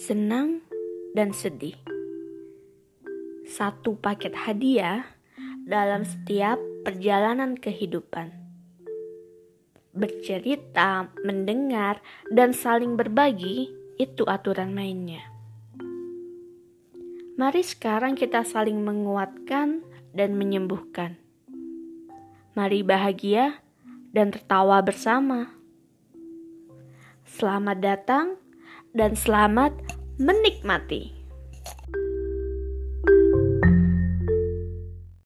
senang dan sedih. Satu paket hadiah dalam setiap perjalanan kehidupan. Bercerita, mendengar, dan saling berbagi itu aturan mainnya. Mari sekarang kita saling menguatkan dan menyembuhkan. Mari bahagia dan tertawa bersama. Selamat datang dan selamat menikmati.